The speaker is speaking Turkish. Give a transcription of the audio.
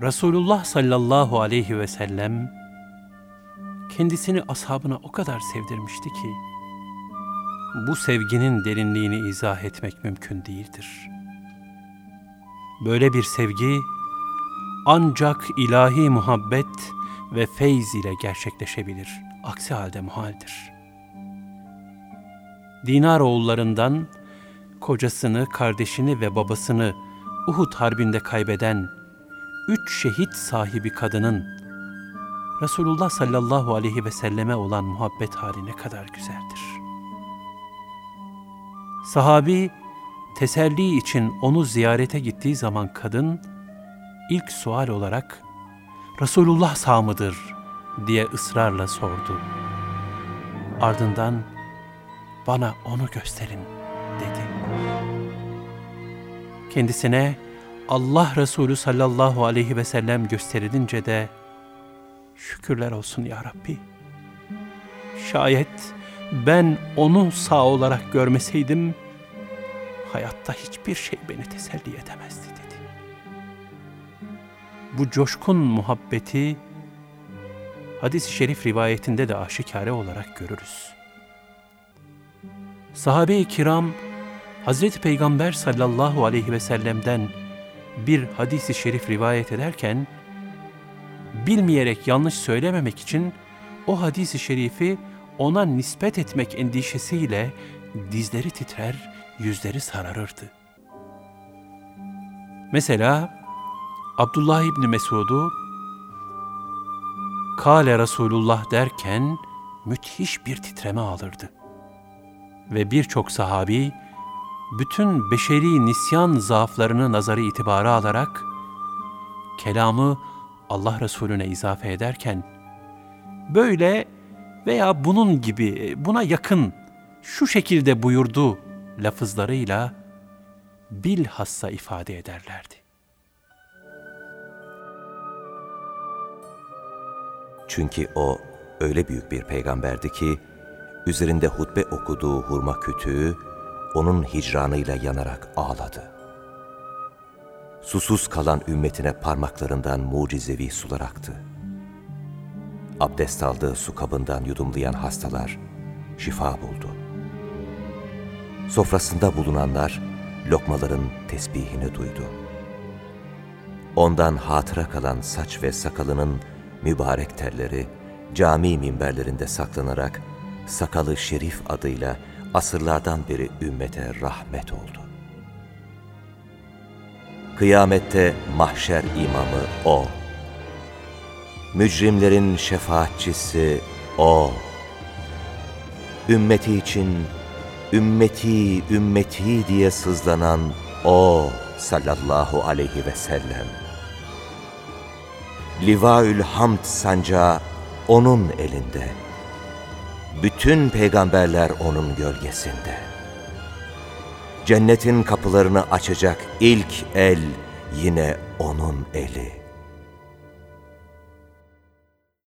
Resulullah sallallahu aleyhi ve sellem kendisini ashabına o kadar sevdirmişti ki bu sevginin derinliğini izah etmek mümkün değildir. Böyle bir sevgi ancak ilahi muhabbet ve feyz ile gerçekleşebilir. Aksi halde muhaldir. Dinar oğullarından kocasını, kardeşini ve babasını Uhud harbinde kaybeden üç şehit sahibi kadının Resulullah sallallahu aleyhi ve selleme olan muhabbet hali ne kadar güzeldir. Sahabi teselli için onu ziyarete gittiği zaman kadın ilk sual olarak Resulullah sağ mıdır diye ısrarla sordu. Ardından bana onu gösterin dedi. Kendisine Allah Resulü sallallahu aleyhi ve sellem gösterilince de şükürler olsun ya Rabbi. Şayet ben onu sağ olarak görmeseydim hayatta hiçbir şey beni teselli edemezdi dedi. Bu coşkun muhabbeti hadis-i şerif rivayetinde de aşikare olarak görürüz. Sahabe-i kiram Hazreti Peygamber sallallahu aleyhi ve sellem'den bir hadisi şerif rivayet ederken bilmeyerek yanlış söylememek için o hadisi şerifi ona nispet etmek endişesiyle dizleri titrer, yüzleri sararırdı. Mesela Abdullah İbni Mesud'u Kale Resulullah derken müthiş bir titreme alırdı. Ve birçok sahabi bütün beşeri nisyan zaaflarını nazarı itibara alarak kelamı Allah Resulüne izafe ederken böyle veya bunun gibi buna yakın şu şekilde buyurdu lafızlarıyla bilhassa ifade ederlerdi. Çünkü o öyle büyük bir peygamberdi ki, üzerinde hutbe okuduğu hurma kütüğü, onun hicranıyla yanarak ağladı. Susuz kalan ümmetine parmaklarından mucizevi sular aktı. Abdest aldığı su kabından yudumlayan hastalar şifa buldu. Sofrasında bulunanlar lokmaların tesbihini duydu. Ondan hatıra kalan saç ve sakalının mübarek telleri cami minberlerinde saklanarak sakalı şerif adıyla asırlardan beri ümmete rahmet oldu. Kıyamette mahşer imamı O. Mücrimlerin şefaatçisi O. Ümmeti için ümmeti, ümmeti diye sızlanan O sallallahu aleyhi ve sellem. Livaül Hamd sancağı onun elinde. Bütün peygamberler onun gölgesinde. Cennetin kapılarını açacak ilk el yine onun eli.